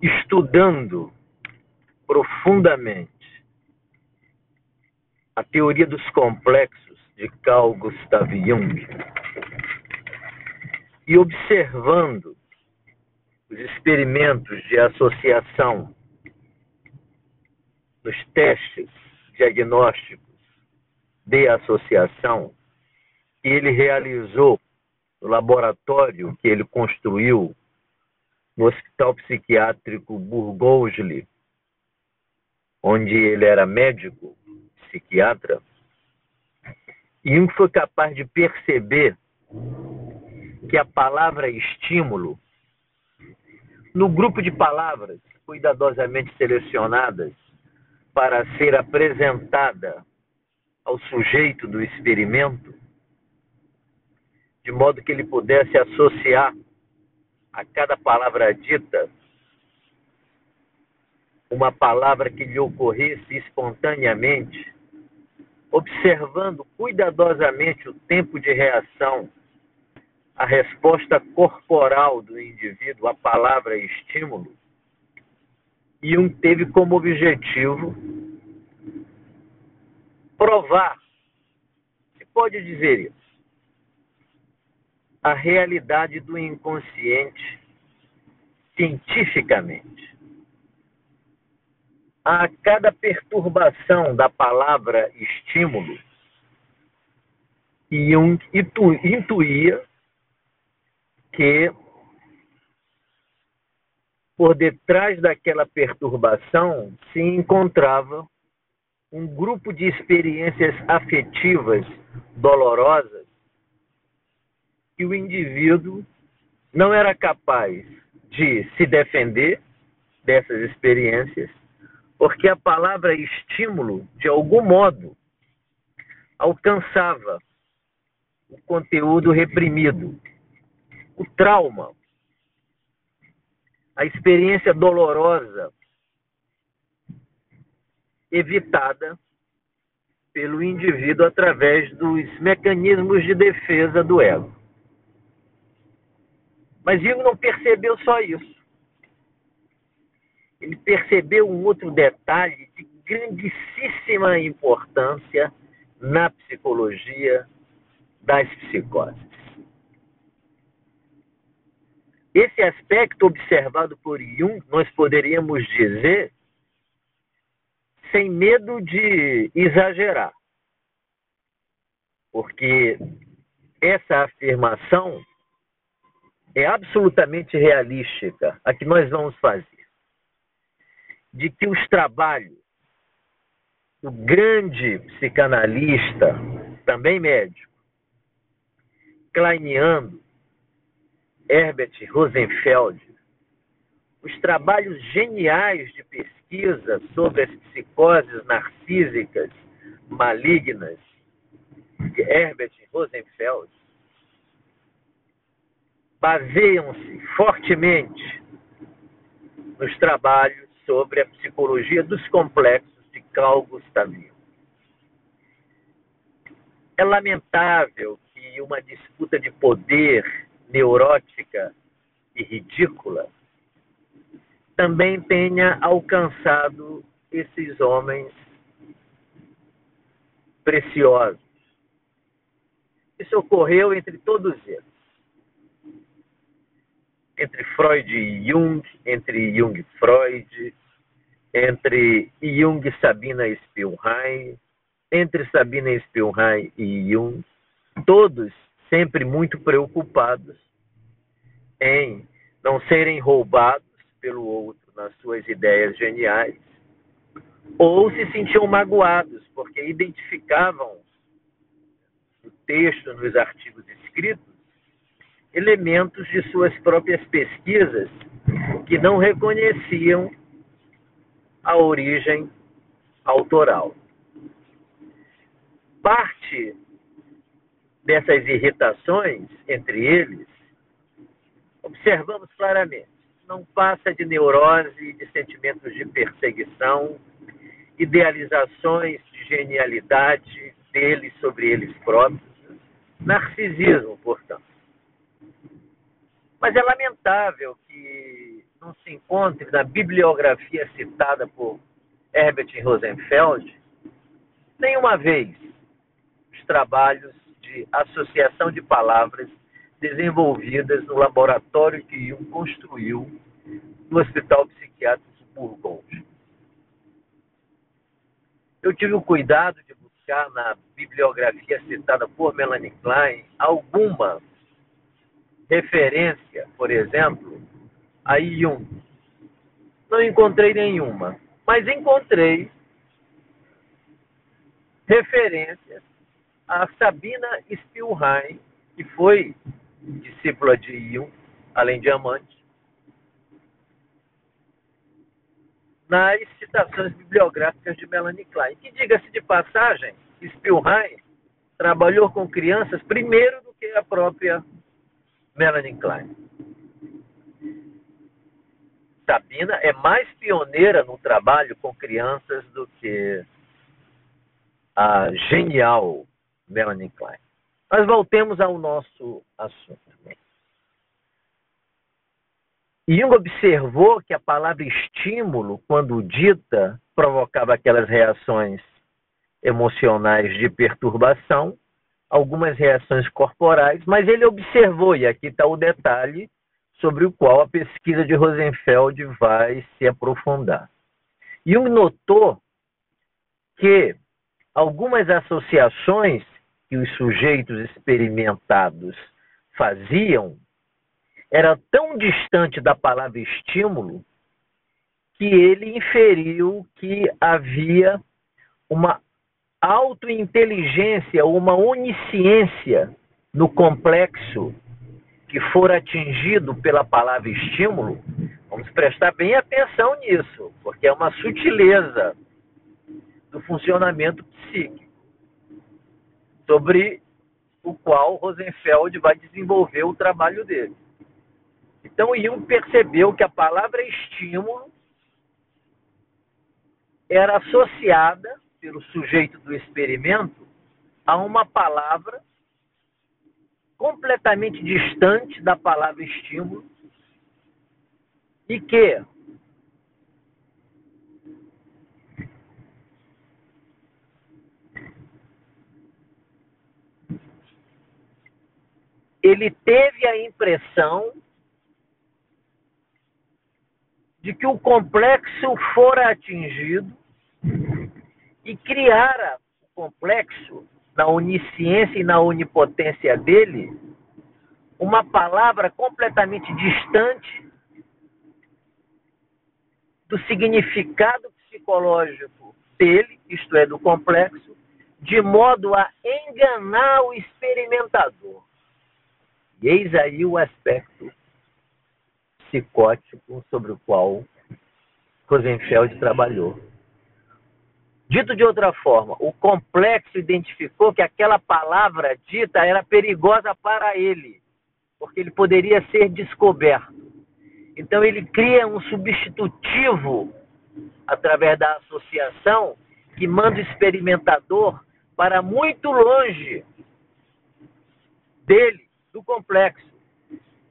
estudando profundamente a teoria dos complexos de Carl Gustav Jung e observando os experimentos de associação nos testes diagnósticos de associação que ele realizou no laboratório que ele construiu no Hospital Psiquiátrico Burgosli, onde ele era médico, psiquiatra, e um foi capaz de perceber que a palavra estímulo, no grupo de palavras cuidadosamente selecionadas para ser apresentada ao sujeito do experimento, de modo que ele pudesse associar a cada palavra dita uma palavra que lhe ocorresse espontaneamente, observando cuidadosamente o tempo de reação, a resposta corporal do indivíduo à palavra estímulo, e um teve como objetivo provar, se pode dizer isso, a realidade do inconsciente cientificamente. A cada perturbação da palavra estímulo, Jung intuía que por detrás daquela perturbação se encontrava um grupo de experiências afetivas dolorosas que o indivíduo não era capaz de se defender dessas experiências, porque a palavra estímulo, de algum modo, alcançava o conteúdo reprimido, o trauma, a experiência dolorosa evitada pelo indivíduo através dos mecanismos de defesa do ego. Mas Jung não percebeu só isso. Ele percebeu um outro detalhe de grandíssima importância na psicologia das psicoses. Esse aspecto observado por Jung, nós poderíamos dizer, sem medo de exagerar, porque essa afirmação é absolutamente realística, a que nós vamos fazer, de que os trabalhos do grande psicanalista, também médico, kleiniano, Herbert Rosenfeld, os trabalhos geniais de pesquisa sobre as psicoses narcísicas malignas de Herbert Rosenfeld baseiam-se fortemente nos trabalhos sobre a psicologia dos complexos de Carl Gustav Jung. É lamentável que uma disputa de poder neurótica e ridícula também tenha alcançado esses homens preciosos. Isso ocorreu entre todos eles entre Freud e Jung, entre Jung e Freud, entre Jung e Sabina Spielheim, entre Sabina Spielheim e Jung, todos sempre muito preocupados em não serem roubados pelo outro nas suas ideias geniais, ou se sentiam magoados porque identificavam no texto, nos artigos escritos, elementos de suas próprias pesquisas que não reconheciam a origem autoral. Parte dessas irritações entre eles, observamos claramente, não passa de neurose, de sentimentos de perseguição, idealizações de genialidade deles sobre eles próprios, narcisismo, portanto. Mas é lamentável que, não se encontre na bibliografia citada por Herbert Rosenfeld nenhuma vez os trabalhos de associação de palavras desenvolvidas no laboratório que Jung construiu no Hospital Psiquiátrico de Bourgogne. Eu tive o cuidado de buscar na bibliografia citada por Melanie Klein alguma referência, por exemplo, a Jung. Não encontrei nenhuma, mas encontrei referências a Sabina Spielheim, que foi discípula de Jung, além de amante, nas citações bibliográficas de Melanie Klein. Que, diga-se de passagem, Spielheim trabalhou com crianças primeiro do que a própria Melanie Klein. Sabina é mais pioneira no trabalho com crianças do que a genial Melanie Klein. Mas voltemos ao nosso assunto. Jung observou que a palavra estímulo, quando dita, provocava aquelas reações emocionais de perturbação, algumas reações corporais, mas ele observou, e aqui está o detalhe sobre o qual a pesquisa de Rosenfeld vai se aprofundar. Jung notou que algumas associações que os sujeitos experimentados faziam era tão distante da palavra estímulo que ele inferiu que havia uma autointeligência, uma onisciência no complexo que for atingido pela palavra estímulo. Vamos prestar bem atenção nisso, porque é uma sutileza do funcionamento psíquico sobre o qual Rosenfeld vai desenvolver o trabalho dele. Então Jung percebeu que a palavra estímulo era associada pelo sujeito do experimento a uma palavra completamente distante da palavra estímulo e que ele teve a impressão de que o complexo fora atingido e criara o complexo na onisciência e na onipotência dele uma palavra completamente distante do significado psicológico dele, isto é, do complexo, de modo a enganar o experimentador. E eis aí o aspecto psicótico sobre o qual Rosenfeld trabalhou. Dito de outra forma, o complexo identificou que aquela palavra dita era perigosa para ele, porque ele poderia ser descoberto. Então ele cria um substitutivo através da associação que manda o experimentador para muito longe dele do complexo,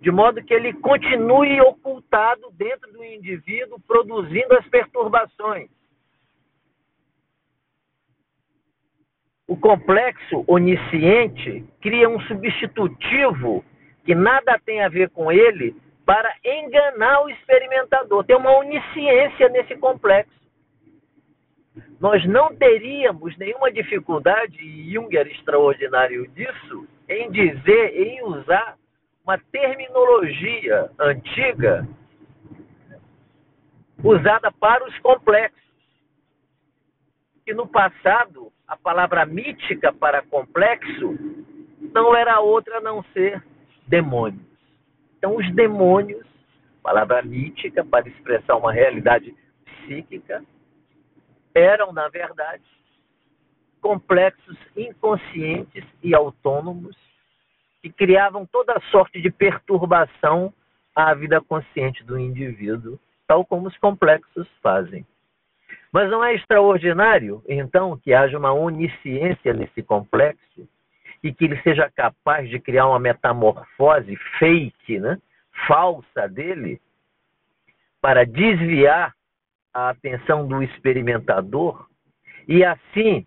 de modo que ele continue ocultado dentro do indivíduo, produzindo as perturbações. O complexo onisciente cria um substitutivo que nada tem a ver com ele para enganar o experimentador. Tem uma onisciência nesse complexo. Nós não teríamos nenhuma dificuldade, e Jung era extraordinário disso, em dizer, em usar uma terminologia antiga usada para os complexos. Que no passado, a palavra mítica para complexo não era outra a não ser demônios. Então, os demônios, palavra mítica para expressar uma realidade psíquica, eram, na verdade, complexos inconscientes e autônomos que criavam toda sorte de perturbação à vida consciente do indivíduo, tal como os complexos fazem. Mas não é extraordinário, então, que haja uma onisciência nesse complexo e que ele seja capaz de criar uma metamorfose fake, né, falsa dele, para desviar a atenção do experimentador e assim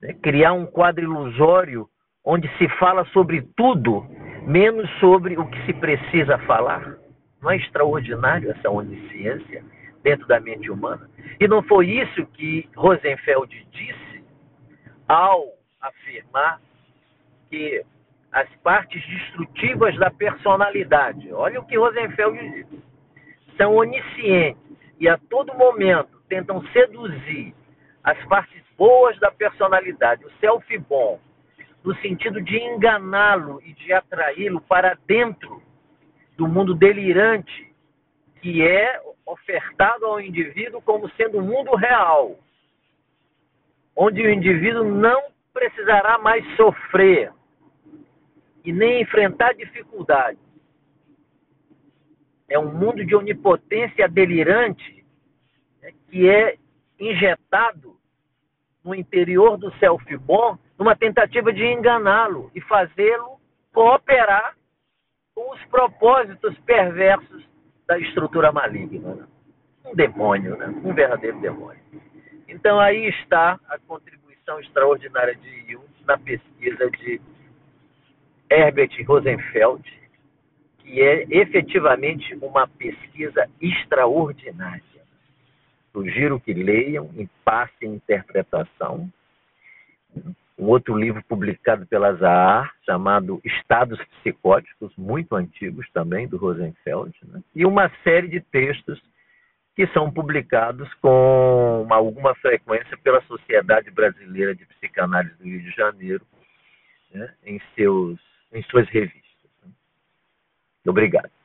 né, criar um quadro ilusório onde se fala sobre tudo, menos sobre o que se precisa falar. Não é extraordinário essa onisciência dentro da mente humana? E não foi isso que Rosenfeld disse ao afirmar que as partes destrutivas da personalidade, olha o que Rosenfeld disse, são oniscientes e a todo momento tentam seduzir as partes boas da personalidade, o self bom, no sentido de enganá-lo e de atraí-lo para dentro do mundo delirante que é ofertado ao indivíduo como sendo um mundo real, onde o indivíduo não precisará mais sofrer e nem enfrentar dificuldades. É um mundo de onipotência delirante né, que é injetado no interior do self bom numa tentativa de enganá-lo e fazê-lo cooperar com os propósitos perversos da estrutura maligna. Né? Um demônio, né? um verdadeiro demônio. Então aí está a contribuição extraordinária de Jung na pesquisa de Herbert Rosenfeld, que é efetivamente uma pesquisa extraordinária. Sugiro que leiam e passem interpretação um outro livro publicado pela Zahar, chamado Estados Psicóticos, muito antigos também, do Rosenfeld, né? e uma série de textos que são publicados com uma, alguma frequência pela Sociedade Brasileira de Psicanálise do Rio de Janeiro, né? em, seus, em suas revistas. Né? Obrigado.